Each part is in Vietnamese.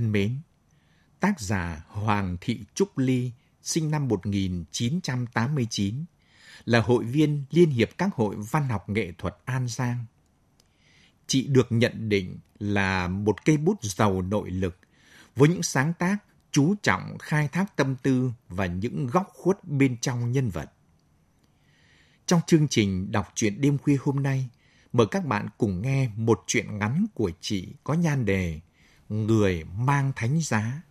Thân mến, tác giả Hoàng Thị Trúc Ly, sinh năm 1989, là hội viên Liên hiệp các hội văn học nghệ thuật An Giang. Chị được nhận định là một cây bút giàu nội lực, với những sáng tác chú trọng khai thác tâm tư và những góc khuất bên trong nhân vật. Trong chương trình đọc truyện đêm khuya hôm nay, mời các bạn cùng nghe một truyện ngắn của chị có nhan đề Người mang thánh giá.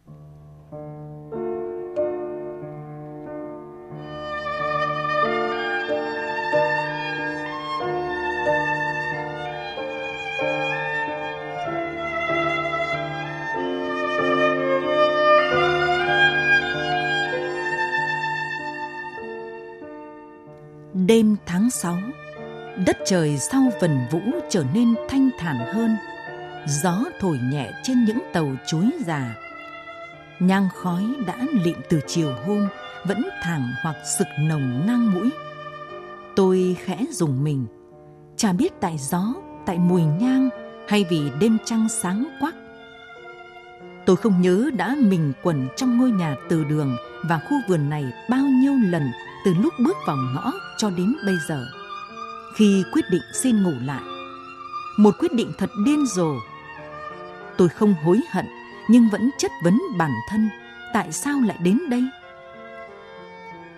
Đêm tháng 6, đất trời sau vần vũ trở nên thanh thản hơn. Gió thổi nhẹ trên những tàu chuối già. Nhang khói đã lịm từ chiều hôm, vẫn thẳng hoặc sực nồng ngang mũi. Tôi khẽ dùng mình, chả biết tại gió, tại mùi nhang hay vì đêm trăng sáng quắc. Tôi không nhớ đã mình quẩn trong ngôi nhà từ đường và khu vườn này bao nhiêu lần từ lúc bước vào ngõ cho đến bây giờ. Khi quyết định xin ngủ lại, một quyết định thật điên rồ. Tôi không hối hận nhưng vẫn chất vấn bản thân tại sao lại đến đây.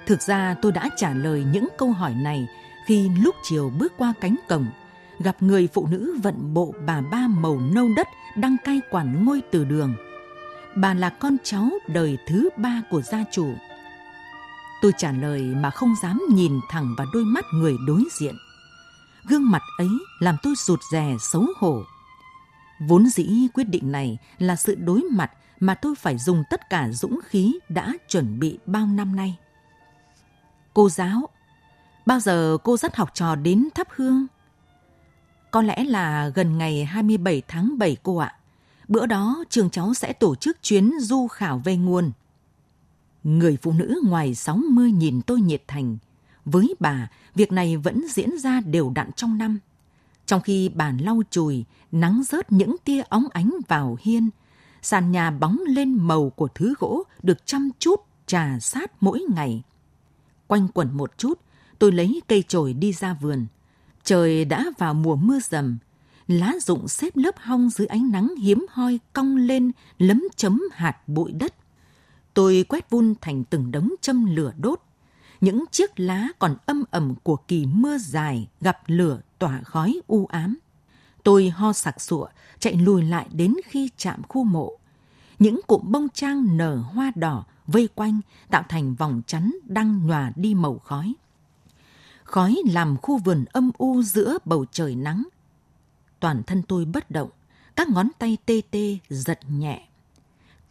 Thực ra tôi đã trả lời những câu hỏi này khi lúc chiều bước qua cánh cổng, gặp người phụ nữ vận bộ bà ba màu nâu đất đang cai quản ngôi từ đường. Bà là con cháu đời thứ ba của gia chủ Tôi trả lời mà không dám nhìn thẳng vào đôi mắt người đối diện. Gương mặt ấy làm tôi rụt rè xấu hổ. Vốn dĩ quyết định này là sự đối mặt mà tôi phải dùng tất cả dũng khí đã chuẩn bị bao năm nay. Cô giáo, bao giờ cô dắt học trò đến thắp hương? Có lẽ là gần ngày 27 tháng 7 cô ạ. Bữa đó trường cháu sẽ tổ chức chuyến du khảo về nguồn. Người phụ nữ ngoài 60 nhìn tôi nhiệt thành. Với bà, việc này vẫn diễn ra đều đặn trong năm. Trong khi bàn lau chùi, nắng rớt những tia óng ánh vào hiên, sàn nhà bóng lên màu của thứ gỗ được chăm chút trà sát mỗi ngày. Quanh quẩn một chút, tôi lấy cây chổi đi ra vườn. Trời đã vào mùa mưa rầm, lá rụng xếp lớp hong dưới ánh nắng hiếm hoi cong lên lấm chấm hạt bụi đất Tôi quét vun thành từng đống châm lửa đốt. Những chiếc lá còn âm ẩm của kỳ mưa dài gặp lửa tỏa khói u ám. Tôi ho sặc sụa, chạy lùi lại đến khi chạm khu mộ. Những cụm bông trang nở hoa đỏ vây quanh tạo thành vòng chắn đang nhòa đi màu khói. Khói làm khu vườn âm u giữa bầu trời nắng. Toàn thân tôi bất động, các ngón tay tê tê giật nhẹ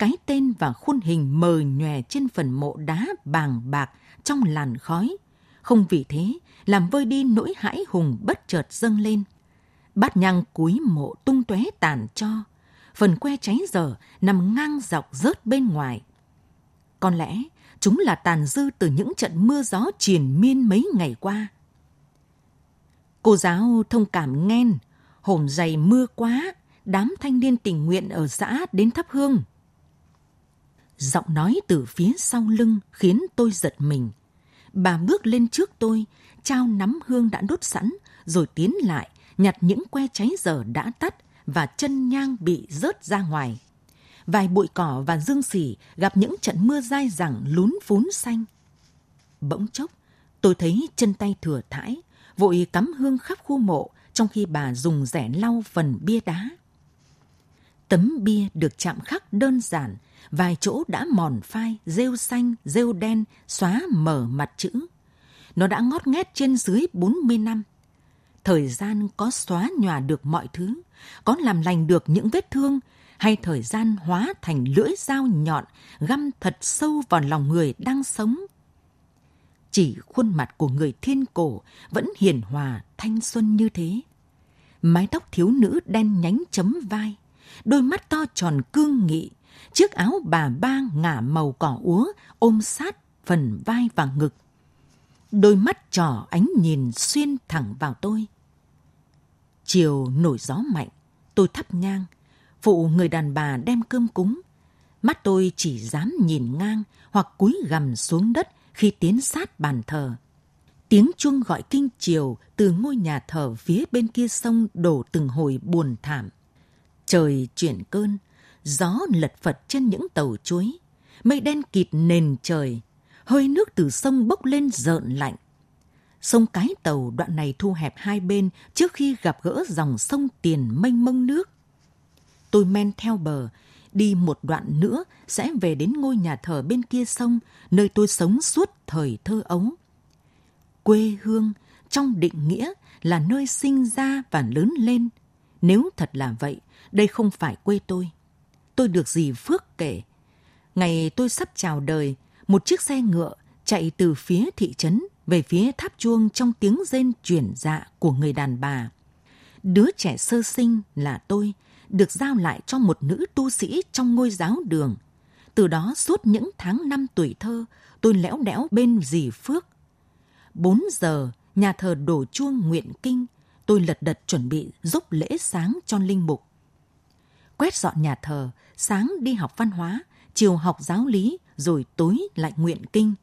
cái tên và khuôn hình mờ nhòe trên phần mộ đá bàng bạc trong làn khói. Không vì thế làm vơi đi nỗi hãi hùng bất chợt dâng lên. Bát nhang cúi mộ tung tóe tàn cho, phần que cháy dở nằm ngang dọc rớt bên ngoài. Có lẽ chúng là tàn dư từ những trận mưa gió triền miên mấy ngày qua. Cô giáo thông cảm nghen, hồn dày mưa quá, đám thanh niên tình nguyện ở xã đến thắp hương. Giọng nói từ phía sau lưng khiến tôi giật mình. Bà bước lên trước tôi, trao nắm hương đã đốt sẵn, rồi tiến lại, nhặt những que cháy dở đã tắt và chân nhang bị rớt ra ngoài. Vài bụi cỏ và dương xỉ gặp những trận mưa dai dẳng lún phún xanh. Bỗng chốc, Tôi thấy chân tay thừa thãi, vội cắm hương khắp khu mộ trong khi bà dùng rẻ lau phần bia đá. Tấm bia được chạm khắc đơn giản, vài chỗ đã mòn phai, rêu xanh, rêu đen, xóa mở mặt chữ. Nó đã ngót nghét trên dưới 40 năm. Thời gian có xóa nhòa được mọi thứ, có làm lành được những vết thương, hay thời gian hóa thành lưỡi dao nhọn găm thật sâu vào lòng người đang sống. Chỉ khuôn mặt của người thiên cổ vẫn hiền hòa, thanh xuân như thế. Mái tóc thiếu nữ đen nhánh chấm vai, đôi mắt to tròn cương nghị, chiếc áo bà ba ngả màu cỏ úa ôm sát phần vai và ngực. Đôi mắt trỏ ánh nhìn xuyên thẳng vào tôi. Chiều nổi gió mạnh, tôi thắp nhang, phụ người đàn bà đem cơm cúng. Mắt tôi chỉ dám nhìn ngang hoặc cúi gằm xuống đất khi tiến sát bàn thờ. Tiếng chuông gọi kinh chiều từ ngôi nhà thờ phía bên kia sông đổ từng hồi buồn thảm. Trời chuyển cơn, gió lật phật trên những tàu chuối, mây đen kịt nền trời, hơi nước từ sông bốc lên rợn lạnh. Sông Cái Tàu đoạn này thu hẹp hai bên trước khi gặp gỡ dòng sông Tiền mênh mông nước. Tôi men theo bờ, đi một đoạn nữa sẽ về đến ngôi nhà thờ bên kia sông, nơi tôi sống suốt thời thơ ấu. Quê hương, trong định nghĩa, là nơi sinh ra và lớn lên. Nếu thật là vậy, đây không phải quê tôi. Tôi được gì Phước kể. Ngày tôi sắp chào đời, một chiếc xe ngựa chạy từ phía thị trấn về phía tháp chuông trong tiếng rên chuyển dạ của người đàn bà. Đứa trẻ sơ sinh là tôi, được giao lại cho một nữ tu sĩ trong ngôi giáo đường. Từ đó suốt những tháng năm tuổi thơ, tôi lẽo đẽo bên dì Phước. Bốn giờ, nhà thờ đổ chuông nguyện kinh, tôi lật đật chuẩn bị giúp lễ sáng cho linh mục. Quét dọn nhà thờ, sáng đi học văn hóa, chiều học giáo lý, rồi tối lại nguyện kinh.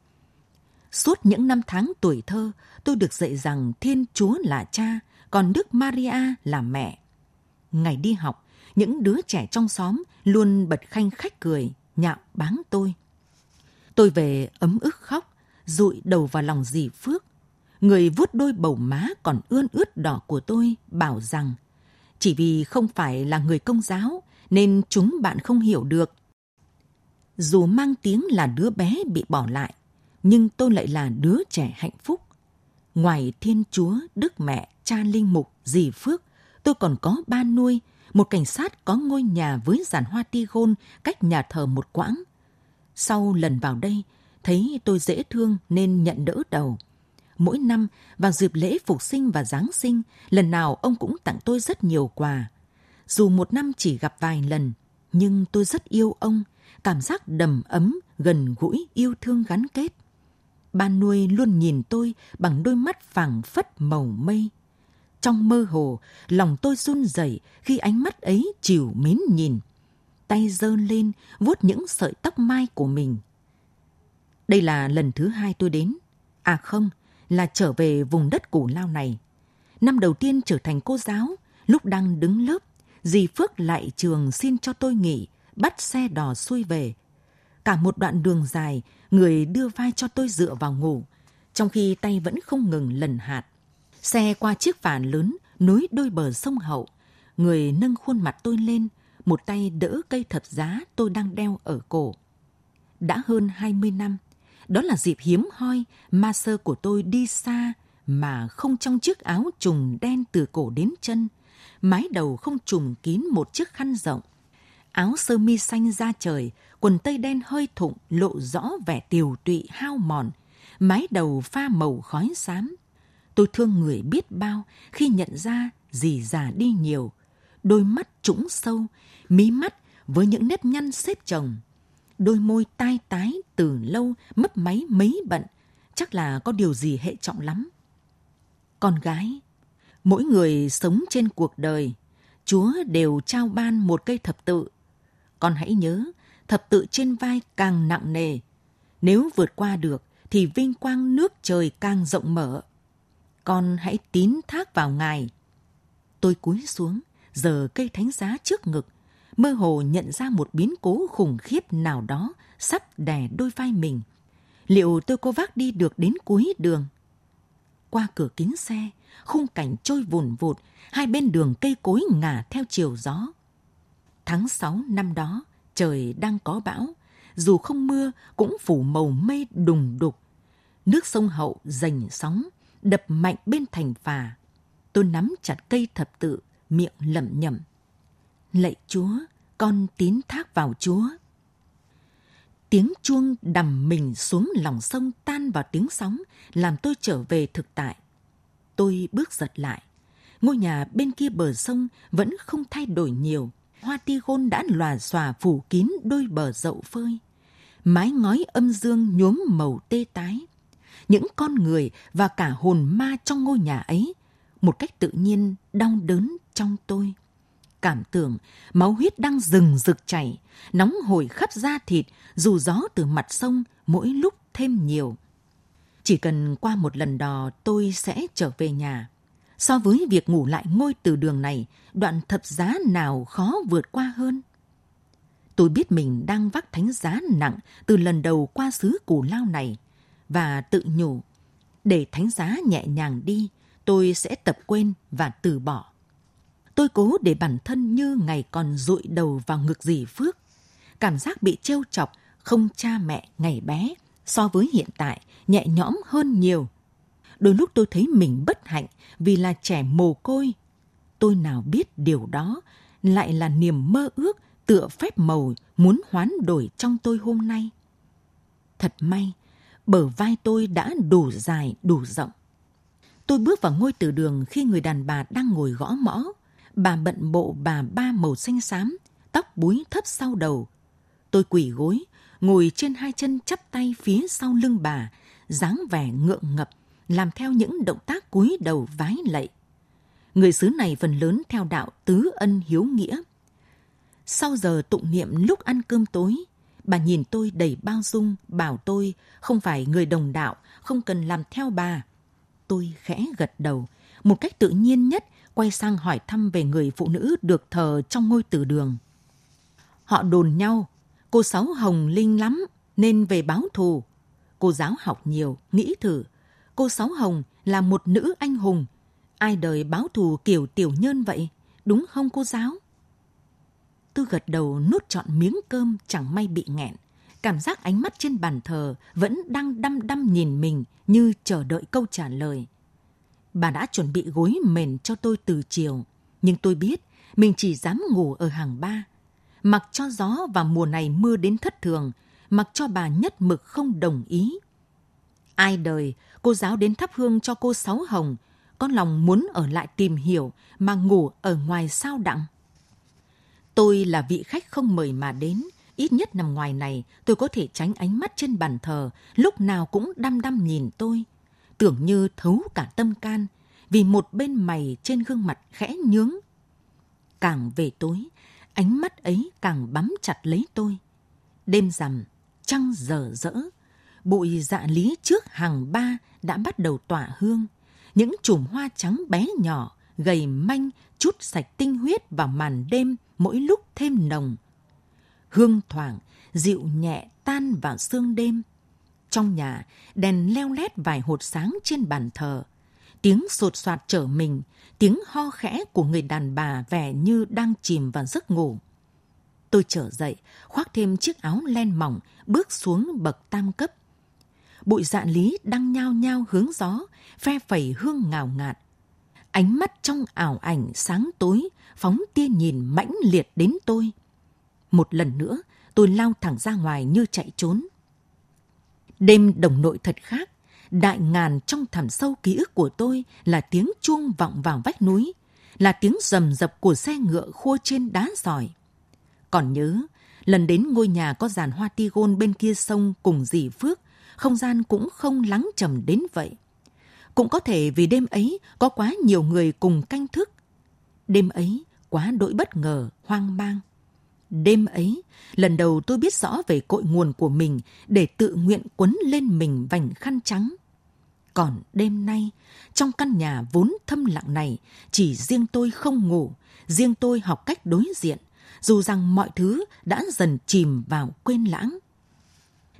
Suốt những năm tháng tuổi thơ, tôi được dạy rằng Thiên Chúa là cha, còn Đức Maria là mẹ. Ngày đi học, những đứa trẻ trong xóm luôn bật khanh khách cười, nhạo báng tôi. Tôi về ấm ức khóc, rụi đầu vào lòng dì Phước. Người vuốt đôi bầu má còn ươn ướt đỏ của tôi bảo rằng chỉ vì không phải là người công giáo nên chúng bạn không hiểu được. Dù mang tiếng là đứa bé bị bỏ lại, nhưng tôi lại là đứa trẻ hạnh phúc. Ngoài Thiên Chúa, Đức Mẹ, cha Linh Mục, dì Phước, tôi còn có ba nuôi một cảnh sát có ngôi nhà với giàn hoa tigon cách nhà thờ một quãng. Sau lần vào đây, thấy tôi dễ thương nên nhận đỡ đầu. Mỗi năm, vào dịp lễ Phục sinh và Giáng sinh, lần nào ông cũng tặng tôi rất nhiều quà. Dù một năm chỉ gặp vài lần, nhưng tôi rất yêu ông, cảm giác đầm ấm, gần gũi, yêu thương gắn kết. Ba nuôi luôn nhìn tôi bằng đôi mắt phảng phất màu mây. Trong mơ hồ, lòng tôi run rẩy khi ánh mắt ấy chiều mến nhìn. Tay giơ lên, vuốt những sợi tóc mai của mình. Đây là lần thứ hai tôi đến. À không, là trở về vùng đất củ lao này. Năm đầu tiên trở thành cô giáo, lúc đang đứng lớp, dì Phước lại trường xin cho tôi nghỉ, bắt xe đò xuôi về. Cả một đoạn đường dài, người đưa vai cho tôi dựa vào ngủ, trong khi tay vẫn không ngừng lần hạt. Xe qua chiếc phà lớn nối đôi bờ sông Hậu. Người nâng khuôn mặt tôi lên, một tay đỡ cây thập giá tôi đang đeo ở cổ. Đã hơn 20 năm, đó là dịp hiếm hoi ma sơ của tôi đi xa mà không trong chiếc áo trùng đen từ cổ đến chân, mái đầu không trùm kín một chiếc khăn rộng. Áo sơ mi xanh da trời, quần tây đen hơi thụng lộ rõ vẻ tiều tụy hao mòn, mái đầu pha màu khói xám, Tôi thương người biết bao khi nhận ra dì già đi nhiều, đôi mắt trũng sâu, mí mắt với những nếp nhăn xếp chồng, đôi môi tai tái từ lâu mất máy mấy bận, chắc là có điều gì hệ trọng lắm. Con gái, mỗi người sống trên cuộc đời, Chúa đều trao ban một cây thập tự. Con hãy nhớ, thập tự trên vai càng nặng nề. Nếu vượt qua được thì vinh quang nước trời càng rộng mở con hãy tín thác vào Ngài. Tôi cúi xuống, giờ cây thánh giá trước ngực, mơ hồ nhận ra một biến cố khủng khiếp nào đó sắp đè đôi vai mình. Liệu tôi có vác đi được đến cuối đường? qua cửa kính xe, khung cảnh trôi vùn vụt, hai bên đường cây cối ngả theo chiều gió. Tháng 6 năm đó, trời đang có bão, dù không mưa cũng phủ màu mây đùng đục. Nước sông Hậu dành sóng, đập mạnh bên thành phà. Tôi nắm chặt cây thập tự, miệng lẩm nhẩm. Lạy Chúa, con tín thác vào Chúa. Tiếng chuông đầm mình xuống lòng sông tan vào tiếng sóng, làm tôi trở về thực tại. Tôi bước giật lại. Ngôi nhà bên kia bờ sông vẫn không thay đổi nhiều. Hoa ti gôn đã lòa xòa phủ kín đôi bờ dậu phơi. Mái ngói âm dương nhuốm màu tê tái. Những con người và cả hồn ma trong ngôi nhà ấy một cách tự nhiên đau đớn trong tôi cảm tưởng máu huyết đang rừng rực chảy, nóng hổi khắp da thịt dù gió từ mặt sông mỗi lúc thêm nhiều. Chỉ cần qua một lần đò tôi sẽ trở về nhà. So với việc ngủ lại ngôi từ đường này, đoạn thập giá nào khó vượt qua hơn? Tôi biết mình đang vác thánh giá nặng từ lần đầu qua xứ củ lao này và tự nhủ, để thánh giá nhẹ nhàng đi, tôi sẽ tập quên và từ bỏ. Tôi cố để bản thân như ngày còn rụi đầu vào ngực dì Phước. Cảm giác bị trêu chọc không cha mẹ ngày bé so với hiện tại nhẹ nhõm hơn nhiều. Đôi lúc tôi thấy mình bất hạnh vì là trẻ mồ côi. Tôi nào biết điều đó lại là niềm mơ ước tựa phép màu muốn hoán đổi trong tôi hôm nay. Thật may, bờ vai tôi đã đủ dài, đủ rộng. Tôi bước vào ngôi từ đường khi người đàn bà đang ngồi gõ mõ bà bận bộ bà ba màu xanh xám, tóc búi thấp sau đầu. Tôi quỳ gối, ngồi trên hai chân chắp tay phía sau lưng bà, dáng vẻ ngượng ngập, làm theo những động tác cúi đầu vái lạy. Người xứ này phần lớn theo đạo tứ ân hiếu nghĩa. Sau giờ tụng niệm lúc ăn cơm tối, bà nhìn tôi đầy bao dung, bảo tôi không phải người đồng đạo, không cần làm theo bà. Tôi khẽ gật đầu, một cách tự nhiên nhất quay sang hỏi thăm về người phụ nữ được thờ trong ngôi tử đường. Họ đồn nhau, cô Sáu Hồng linh lắm nên về báo thù. Cô giáo học nhiều, nghĩ thử. Cô Sáu Hồng là một nữ anh hùng. Ai đời báo thù kiểu tiểu nhân vậy, đúng không cô giáo? Tôi gật đầu nuốt trọn miếng cơm chẳng may bị nghẹn. Cảm giác ánh mắt trên bàn thờ vẫn đang đăm đăm nhìn mình như chờ đợi câu trả lời bà đã chuẩn bị gối mền cho tôi từ chiều. Nhưng tôi biết mình chỉ dám ngủ ở hàng ba. Mặc cho gió và mùa này mưa đến thất thường, mặc cho bà nhất mực không đồng ý. Ai đời, cô giáo đến thắp hương cho cô Sáu Hồng, con lòng muốn ở lại tìm hiểu mà ngủ ở ngoài sao đặng. Tôi là vị khách không mời mà đến, ít nhất nằm ngoài này tôi có thể tránh ánh mắt trên bàn thờ, lúc nào cũng đăm đăm nhìn tôi tưởng như thấu cả tâm can, vì một bên mày trên gương mặt khẽ nhướng. Càng về tối, ánh mắt ấy càng bám chặt lấy tôi. Đêm rằm, trăng dở dỡ, bụi dạ lý trước hàng ba đã bắt đầu tỏa hương. Những chùm hoa trắng bé nhỏ, gầy manh, chút sạch tinh huyết vào màn đêm mỗi lúc thêm nồng. Hương thoảng, dịu nhẹ tan vào sương đêm, trong nhà, đèn leo lét vài hột sáng trên bàn thờ. Tiếng sột soạt trở mình, tiếng ho khẽ của người đàn bà vẻ như đang chìm vào giấc ngủ. Tôi trở dậy, khoác thêm chiếc áo len mỏng, bước xuống bậc tam cấp. Bụi dạ lý đang nhao nhao hướng gió, phe phẩy hương ngào ngạt. Ánh mắt trong ảo ảnh sáng tối, phóng tia nhìn mãnh liệt đến tôi. Một lần nữa, tôi lao thẳng ra ngoài như chạy trốn. Đêm đồng nội thật khác, đại ngàn trong thẳm sâu ký ức của tôi là tiếng chuông vọng vào vách núi, là tiếng rầm rập của xe ngựa khua trên đá sỏi. Còn nhớ, lần đến ngôi nhà có giàn hoa tigon bên kia sông cùng dì Phước, không gian cũng không lắng trầm đến vậy. Cũng có thể vì đêm ấy có quá nhiều người cùng canh thức. Đêm ấy quá đỗi bất ngờ, hoang mang. Đêm ấy, lần đầu tôi biết rõ về cội nguồn của mình để tự nguyện quấn lên mình vành khăn trắng. Còn đêm nay, trong căn nhà vốn thâm lặng này, chỉ riêng tôi không ngủ, riêng tôi học cách đối diện, dù rằng mọi thứ đã dần chìm vào quên lãng.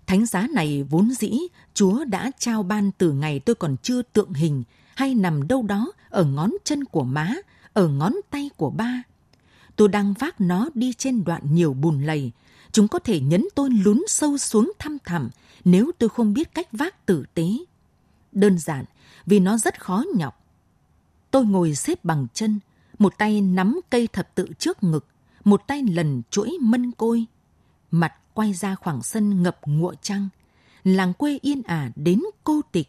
Thánh giá này vốn dĩ Chúa đã trao ban từ ngày tôi còn chưa tượng hình hay nằm đâu đó ở ngón chân của má, ở ngón tay của ba. Tôi đang vác nó đi trên đoạn nhiều bùn lầy. Chúng có thể nhấn tôi lún sâu xuống thăm thẳm nếu tôi không biết cách vác tử tế. Đơn giản, vì nó rất khó nhọc. Tôi ngồi xếp bằng chân, một tay nắm cây thập tự trước ngực, một tay lần chuỗi mân côi. Mặt quay ra khoảng sân ngập ngụa trăng. Làng quê yên ả đến cô tịch.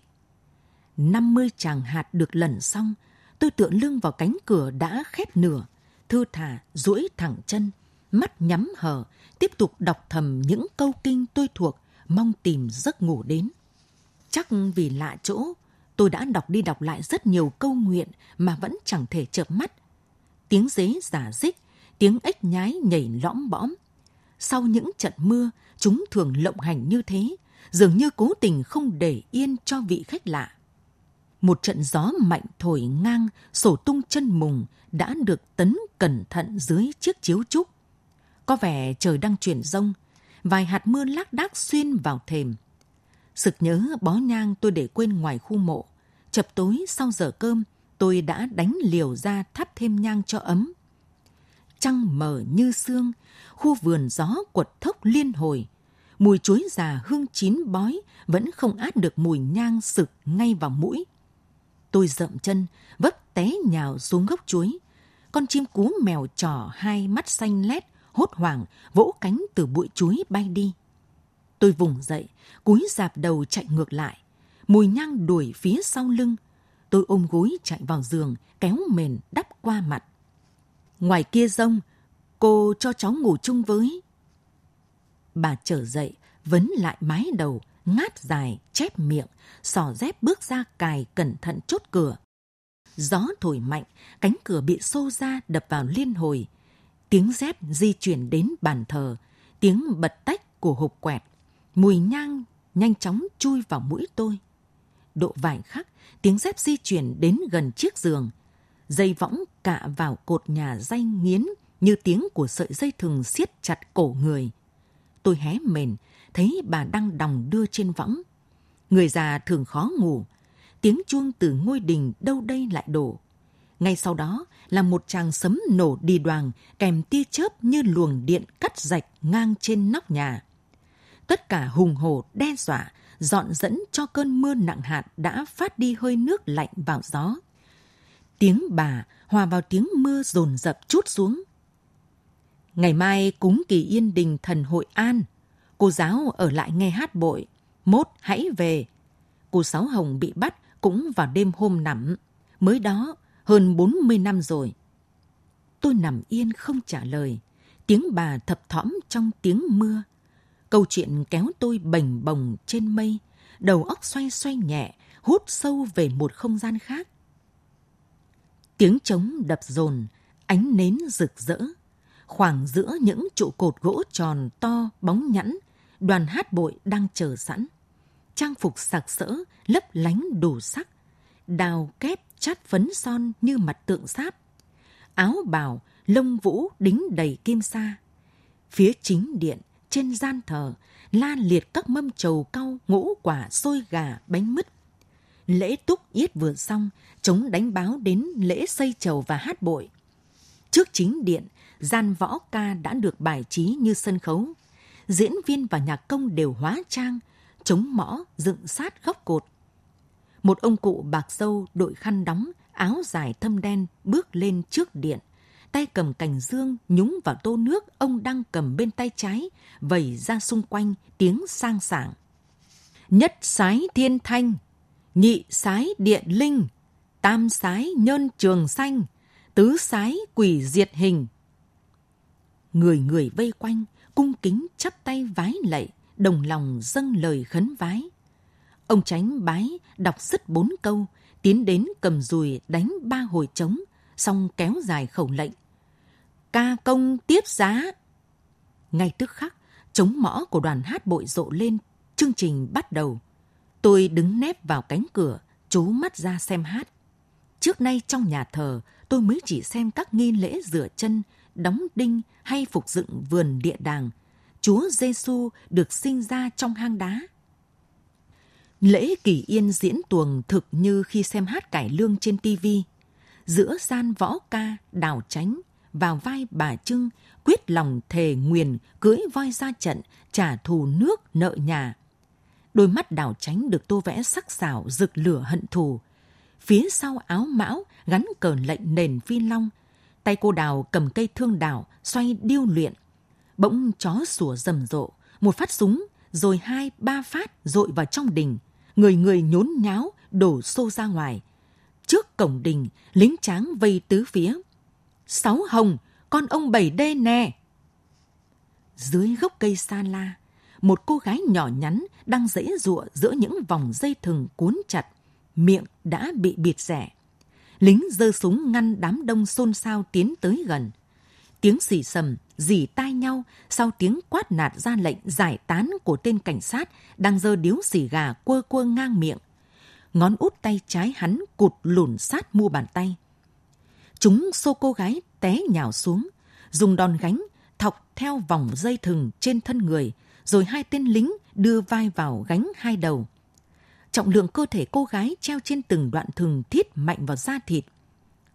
năm mươi tràng hạt được lần xong, tôi tựa lưng vào cánh cửa đã khép nửa, thư thả duỗi thẳng chân, mắt nhắm hờ, tiếp tục đọc thầm những câu kinh tôi thuộc, mong tìm giấc ngủ đến. Chắc vì lạ chỗ, tôi đã đọc đi đọc lại rất nhiều câu nguyện mà vẫn chẳng thể chợp mắt. Tiếng dế giả dích, tiếng ếch nhái nhảy lõm bõm. Sau những trận mưa, chúng thường lộng hành như thế, dường như cố tình không để yên cho vị khách lạ. Một trận gió mạnh thổi ngang, sổ tung chân mùng đã được tấn cẩn thận dưới chiếc chiếu trúc. Có vẻ trời đang chuyển rông, vài hạt mưa lác đác xuyên vào thềm. Sực nhớ bó nhang tôi để quên ngoài khu mộ. Chập tối sau giờ cơm, tôi đã đánh liều ra thắp thêm nhang cho ấm. Trăng mờ như sương, khu vườn gió quật thốc liên hồi. Mùi chuối già hương chín bói vẫn không át được mùi nhang sực ngay vào mũi. Tôi dậm chân, vấp té nhào xuống gốc chuối. Con chim cú mèo trỏ hai mắt xanh lét, hốt hoảng, vỗ cánh từ bụi chuối bay đi. Tôi vùng dậy, cúi dạp đầu chạy ngược lại. Mùi nhang đuổi phía sau lưng. Tôi ôm gối chạy vào giường, kéo mền đắp qua mặt. Ngoài kia rông, cô cho cháu ngủ chung với. Bà trở dậy, vấn lại mái đầu, ngát dài, chép miệng, sò dép bước ra cài cẩn thận chốt cửa. Gió thổi mạnh, cánh cửa bị xô ra đập vào liên hồi. Tiếng dép di chuyển đến bàn thờ, tiếng bật tách của hộp quẹt. Mùi nhang nhanh chóng chui vào mũi tôi. Độ vài khắc, tiếng dép di chuyển đến gần chiếc giường. Dây võng cạ vào cột nhà danh nghiến như tiếng của sợi dây thừng siết chặt cổ người. Tôi hé mền, thấy bà đang đòng đưa trên võng. Người già thường khó ngủ. Tiếng chuông từ ngôi đình đâu đây lại đổ. Ngay sau đó là một tràng sấm nổ đi đoàn kèm tia chớp như luồng điện cắt rạch ngang trên nóc nhà. Tất cả hùng hổ đe dọa, dọn dẫn cho cơn mưa nặng hạt đã phát đi hơi nước lạnh vào gió. Tiếng bà hòa vào tiếng mưa dồn dập chút xuống. Ngày mai cúng kỳ yên đình thần hội an, cô giáo ở lại nghe hát bội, mốt hãy về. Cô Sáu Hồng bị bắt cũng vào đêm hôm nằm, mới đó hơn 40 năm rồi. Tôi nằm yên không trả lời, tiếng bà thập thõm trong tiếng mưa. Câu chuyện kéo tôi bềnh bồng trên mây, đầu óc xoay xoay nhẹ, hút sâu về một không gian khác. Tiếng trống đập dồn, ánh nến rực rỡ. Khoảng giữa những trụ cột gỗ tròn to bóng nhẵn, đoàn hát bội đang chờ sẵn. Trang phục sặc sỡ, lấp lánh đủ sắc, đào kép chát phấn son như mặt tượng sáp. Áo bào, lông vũ đính đầy kim sa. Phía chính điện, trên gian thờ, la liệt các mâm trầu cau, ngũ quả, xôi gà, bánh mứt. Lễ túc yết vừa xong, chúng đánh báo đến lễ xây trầu và hát bội. Trước chính điện, gian võ ca đã được bài trí như sân khấu. Diễn viên và nhạc công đều hóa trang, chống mõ dựng sát góc cột. Một ông cụ bạc dâu đội khăn đóng, áo dài thâm đen bước lên trước điện tay cầm cành dương nhúng vào tô nước ông đang cầm bên tay trái, vẩy ra xung quanh tiếng sang sảng. Nhất sái thiên thanh, nhị sái điện linh, tam sái nhân trường xanh, tứ sái quỷ diệt hình. Người người vây quanh, cung kính chắp tay vái lạy, đồng lòng dâng lời khấn vái. Ông tránh bái đọc dứt bốn câu, tiến đến cầm dùi đánh ba hồi trống, xong kéo dài khẩu lệnh. Ca công tiếp giá. Ngay tức khắc, chống mõ của đoàn hát bội rộ lên, chương trình bắt đầu. Tôi đứng nép vào cánh cửa, chú mắt ra xem hát. Trước nay trong nhà thờ, tôi mới chỉ xem các nghi lễ rửa chân, đóng đinh hay phục dựng vườn địa đàng. Chúa Giêsu được sinh ra trong hang đá. Lễ kỳ yên diễn tuồng thực như khi xem hát cải lương trên tivi. Giữa gian võ ca, đào tránh, vào vai bà Trưng, quyết lòng thề nguyền, cưỡi voi ra trận, trả thù nước, nợ nhà. Đôi mắt đào tránh được tô vẽ sắc sảo rực lửa hận thù. Phía sau áo mão gắn cờ lệnh nền phi long. Tay cô đào cầm cây thương đào, xoay điêu luyện. Bỗng chó sủa rầm rộ, một phát súng, rồi hai, ba phát dội vào trong đình. Người người nhốn nháo, đổ xô ra ngoài. Trước cổng đình, lính tráng vây tứ phía. Sáu hồng, con ông bảy đê nè. Dưới gốc cây sa la, một cô gái nhỏ nhắn đang dễ dụa giữa những vòng dây thừng cuốn chặt, miệng đã bị bịt rẻ. Lính giơ súng ngăn đám đông xôn xao tiến tới gần. Tiếng xì sầm, dì tai nhau sau tiếng quát nạt ra lệnh giải tán của tên cảnh sát đang giơ điếu xì gà quơ quơ ngang miệng. Ngón út tay trái hắn cụt lùn sát mu bàn tay. Chúng xô cô gái té nhào xuống, dùng đòn gánh thọc theo vòng dây thừng trên thân người, rồi hai tên lính đưa vai vào gánh hai đầu. Trọng lượng cơ thể cô gái treo trên từng đoạn thừng thiết mạnh vào da thịt.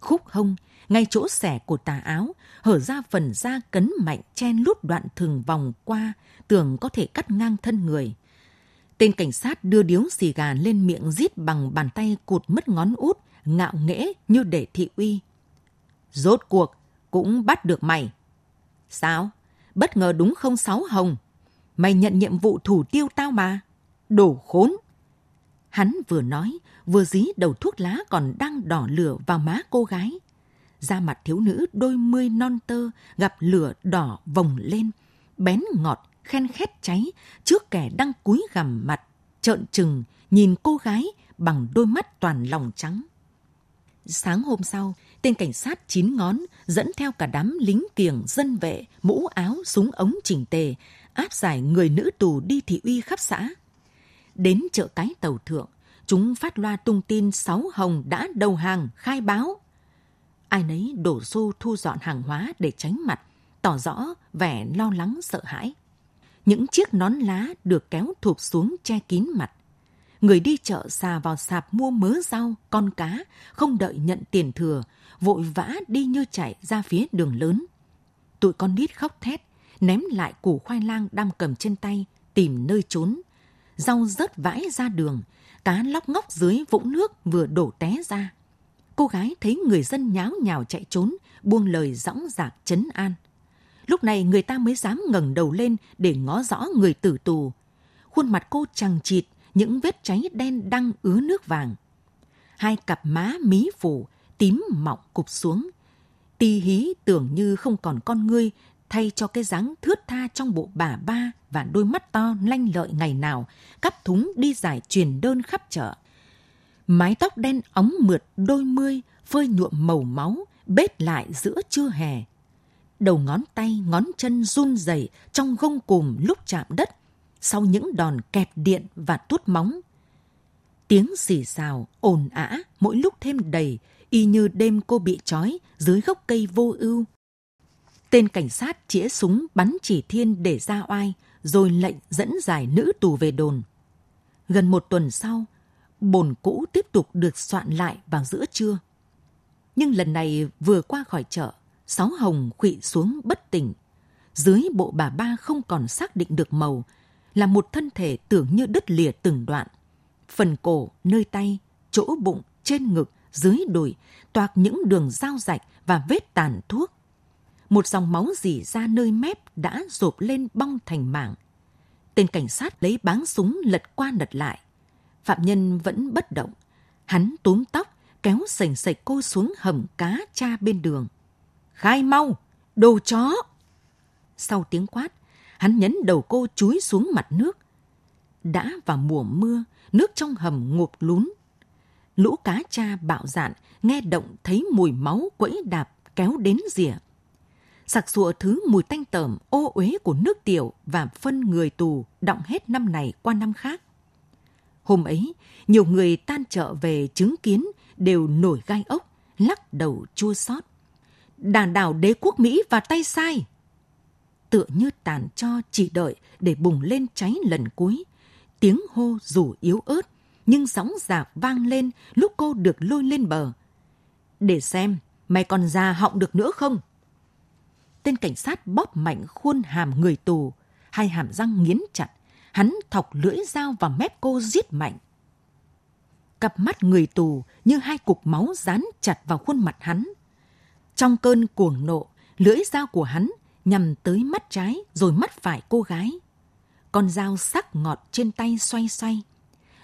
Khúc hông, ngay chỗ xẻ của tà áo, hở ra phần da cấn mạnh chen lút đoạn thừng vòng qua, tưởng có thể cắt ngang thân người. Tên cảnh sát đưa điếu xì gà lên miệng rít bằng bàn tay cụt mất ngón út, ngạo nghễ như để thị uy. Rốt cuộc, cũng bắt được mày. Sao? Bất ngờ đúng không sáu hồng? Mày nhận nhiệm vụ thủ tiêu tao mà. Đổ khốn. Hắn vừa nói, vừa dí đầu thuốc lá còn đang đỏ lửa vào má cô gái. Da mặt thiếu nữ đôi mươi non tơ gặp lửa đỏ vồng lên, bén ngọt, khen khét cháy trước kẻ đang cúi gằm mặt, trợn trừng nhìn cô gái bằng đôi mắt toàn lòng trắng. Sáng hôm sau, tên cảnh sát chín ngón dẫn theo cả đám lính kiềng dân vệ, mũ áo, súng ống chỉnh tề, áp giải người nữ tù đi thị uy khắp xã. Đến chợ cái tàu thượng, chúng phát loa tung tin sáu hồng đã đầu hàng khai báo. Ai nấy đổ xô thu dọn hàng hóa để tránh mặt, tỏ rõ vẻ lo lắng sợ hãi. Những chiếc nón lá được kéo thụp xuống che kín mặt. Người đi chợ xà vào sạp mua mớ rau, con cá, không đợi nhận tiền thừa, vội vã đi như chạy ra phía đường lớn. Tụi con nít khóc thét, ném lại củ khoai lang đang cầm trên tay, tìm nơi trốn. Rau rớt vãi ra đường, cá lóc ngóc dưới vũng nước vừa đổ té ra. Cô gái thấy người dân nháo nhào chạy trốn, buông lời dõng dạc chấn an. Lúc này người ta mới dám ngẩng đầu lên để ngó rõ người tử tù. Khuôn mặt cô chằng chịt, những vết cháy đen đăng ứa nước vàng. Hai cặp má mí phủ, tím mọng cụp xuống. Ti hí tưởng như không còn con ngươi thay cho cái dáng thướt tha trong bộ bà ba và đôi mắt to lanh lợi ngày nào, cắp thúng đi giải truyền đơn khắp chợ. Mái tóc đen óng mượt đôi mươi, phơi nhuộm màu máu, bết lại giữa trưa hè. Đầu ngón tay, ngón chân run rẩy trong gông cùm lúc chạm đất, sau những đòn kẹp điện và tuốt móng. Tiếng xì xào, ồn ã, mỗi lúc thêm đầy, y như đêm cô bị trói dưới gốc cây vô ưu. Tên cảnh sát chĩa súng bắn chỉ thiên để ra oai, rồi lệnh dẫn giải nữ tù về đồn. Gần một tuần sau, bồn cũ tiếp tục được soạn lại vào giữa trưa. Nhưng lần này vừa qua khỏi chợ, Sáu Hồng khụy xuống bất tỉnh. Dưới bộ bà ba không còn xác định được màu, là một thân thể tưởng như đứt lìa từng đoạn. Phần cổ, nơi tay, chỗ bụng, trên ngực, dưới đùi, toạc những đường dao rạch và vết tàn thuốc. Một dòng máu dì ra nơi mép đã rộp lên bong thành mảng. Tên cảnh sát lấy báng súng lật qua lật lại. Phạm nhân vẫn bất động. Hắn túm tóc, kéo sành sạch cô xuống hầm cá cha bên đường. Khai mau, đồ chó! Sau tiếng quát, hắn nhấn đầu cô chúi xuống mặt nước. Đã vào mùa mưa, nước trong hầm ngộp lún. Lũ cá cha bạo dạn, nghe động thấy mùi máu quẫy đạp kéo đến rìa. Sặc sụa thứ mùi tanh tởm ô uế của nước tiểu và phân người tù đọng hết năm này qua năm khác. Hôm ấy, nhiều người tan chợ về chứng kiến đều nổi gai ốc, lắc đầu chua xót. Đàn đảo đế quốc Mỹ và tay sai. tựa như tàn cho chỉ đợi để bùng lên cháy lần cuối. Tiếng hô dù yếu ớt, nhưng sóng dạp vang lên lúc cô được lôi lên bờ. Để xem, mày còn già họng được nữa không? Tên cảnh sát bóp mạnh khuôn hàm người tù, hai hàm răng nghiến chặt. Hắn thọc lưỡi dao vào mép cô giết mạnh. Cặp mắt người tù như hai cục máu dán chặt vào khuôn mặt hắn. Trong cơn cuồng nộ, lưỡi dao của hắn nhằm tới mắt trái rồi mắt phải cô gái. Con dao sắc ngọt trên tay xoay xoay.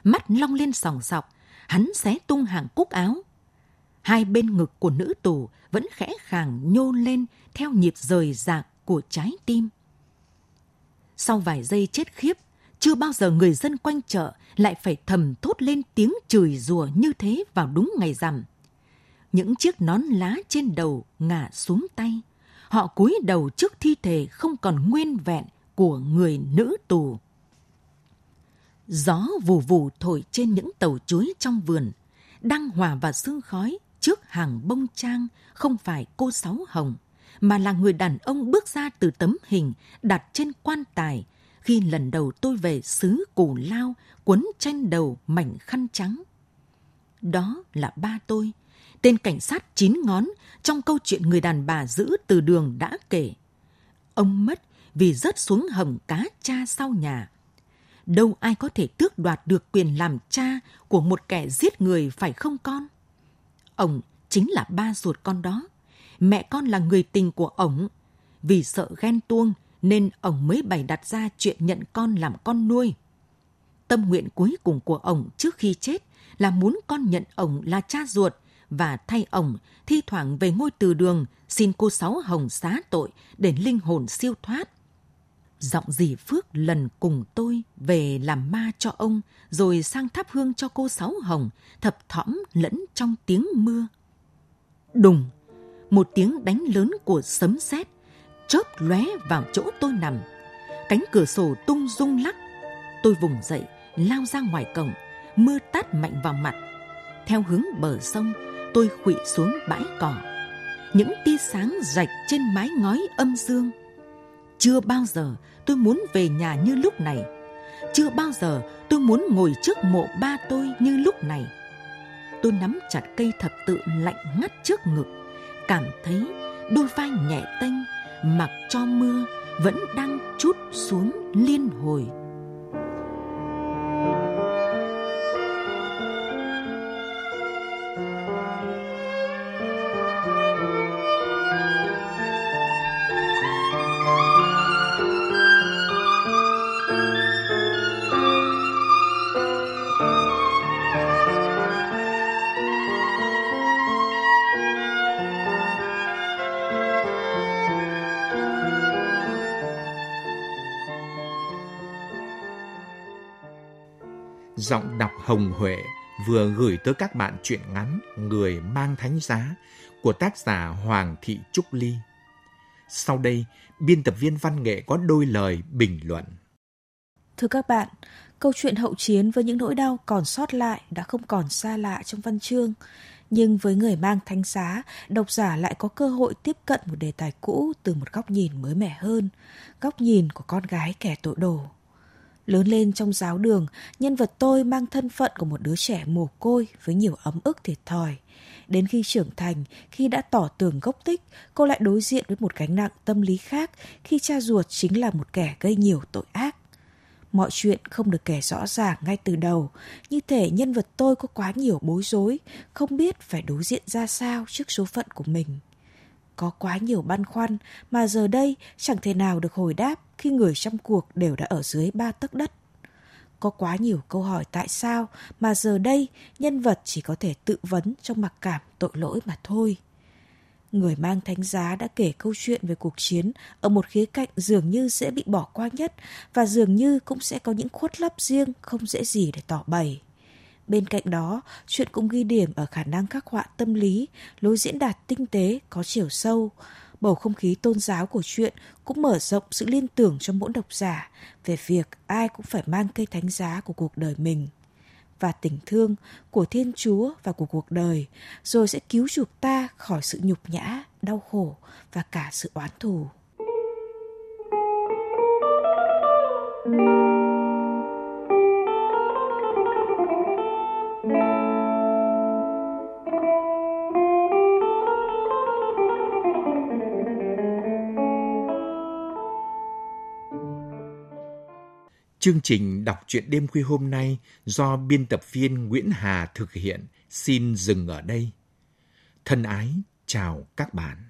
Mắt long lên sòng sọc, hắn xé tung hàng cúc áo. Hai bên ngực của nữ tù vẫn khẽ khàng nhô lên theo nhịp rời rạc của trái tim. Sau vài giây chết khiếp, chưa bao giờ người dân quanh chợ lại phải thầm thốt lên tiếng chửi rủa như thế vào đúng ngày rằm. Những chiếc nón lá trên đầu ngả xuống tay. Họ cúi đầu trước thi thể không còn nguyên vẹn của người nữ tù. Gió vù vù thổi trên những tàu chuối trong vườn, đang hòa vào sương khói trước hàng bông trang không phải cô Sáu Hồng, mà là người đàn ông bước ra từ tấm hình đặt trên quan tài khi lần đầu tôi về xứ Cù Lao quấn trên đầu mảnh khăn trắng. Đó là ba tôi, tên cảnh sát chín ngón trong câu chuyện người đàn bà giữ từ đường đã kể. Ông mất vì rớt xuống hầm cá cha sau nhà. Đâu ai có thể tước đoạt được quyền làm cha của một kẻ giết người phải không con? Ông chính là ba ruột con đó. Mẹ con là người tình của ổng. Vì sợ ghen tuông nên ổng mới bày đặt ra chuyện nhận con làm con nuôi. Tâm nguyện cuối cùng của ổng trước khi chết là muốn con nhận ổng là cha ruột và thay ổng thi thoảng về ngôi từ đường xin cô Sáu Hồng xá tội để linh hồn siêu thoát. Giọng dì Phước lần cùng tôi về làm ma cho ông rồi sang thắp hương cho cô Sáu Hồng thập thõm lẫn trong tiếng mưa. Đùng, một tiếng đánh lớn của sấm sét chớp lóe vào chỗ tôi nằm. Cánh cửa sổ tung rung lắc. Tôi vùng dậy, lao ra ngoài cổng, mưa tát mạnh vào mặt. Theo hướng bờ sông, tôi khuỵu xuống bãi cỏ. Những tia sáng rạch trên mái ngói âm dương. Chưa bao giờ tôi muốn về nhà như lúc này. Chưa bao giờ tôi muốn ngồi trước mộ ba tôi như lúc này. Tôi nắm chặt cây thập tự lạnh ngắt trước ngực, cảm thấy đôi vai nhẹ tênh, mặc cho mưa vẫn đang chút xuống liên hồi. Hồng Huệ vừa gửi tới các bạn truyện ngắn Người mang thánh giá của tác giả Hoàng Thị Trúc Ly. Sau đây, biên tập viên văn nghệ có đôi lời bình luận. Thưa các bạn, câu chuyện hậu chiến với những nỗi đau còn sót lại đã không còn xa lạ trong văn chương. Nhưng với người mang thánh giá, độc giả lại có cơ hội tiếp cận một đề tài cũ từ một góc nhìn mới mẻ hơn, góc nhìn của con gái kẻ tội đồ. Lớn lên trong giáo đường, nhân vật tôi mang thân phận của một đứa trẻ mồ côi với nhiều ấm ức thiệt thòi. Đến khi trưởng thành, khi đã tỏ tường gốc tích, cô lại đối diện với một gánh nặng tâm lý khác khi cha ruột chính là một kẻ gây nhiều tội ác. Mọi chuyện không được kể rõ ràng ngay từ đầu, như thể nhân vật tôi có quá nhiều bối rối, không biết phải đối diện ra sao trước số phận của mình. Có quá nhiều băn khoăn mà giờ đây chẳng thể nào được hồi đáp khi người trong cuộc đều đã ở dưới ba tấc đất. Có quá nhiều câu hỏi tại sao mà giờ đây nhân vật chỉ có thể tự vấn trong mặc cảm tội lỗi mà thôi. Người mang thánh giá đã kể câu chuyện về cuộc chiến ở một khía cạnh dường như dễ bị bỏ qua nhất và dường như cũng sẽ có những khuất lấp riêng không dễ gì để tỏ bày. Bên cạnh đó, chuyện cũng ghi điểm ở khả năng khắc họa tâm lý, lối diễn đạt tinh tế, có chiều sâu. Bầu không khí tôn giáo của chuyện cũng mở rộng sự liên tưởng cho mỗi độc giả về việc ai cũng phải mang cây thánh giá của cuộc đời mình và tình thương của Thiên Chúa và của cuộc đời, rồi sẽ cứu chuộc ta khỏi sự nhục nhã, đau khổ và cả sự oán thù. Chương trình đọc truyện đêm khuya hôm nay do biên tập viên Nguyễn Hà thực hiện xin dừng ở đây. Thân ái, chào các bạn.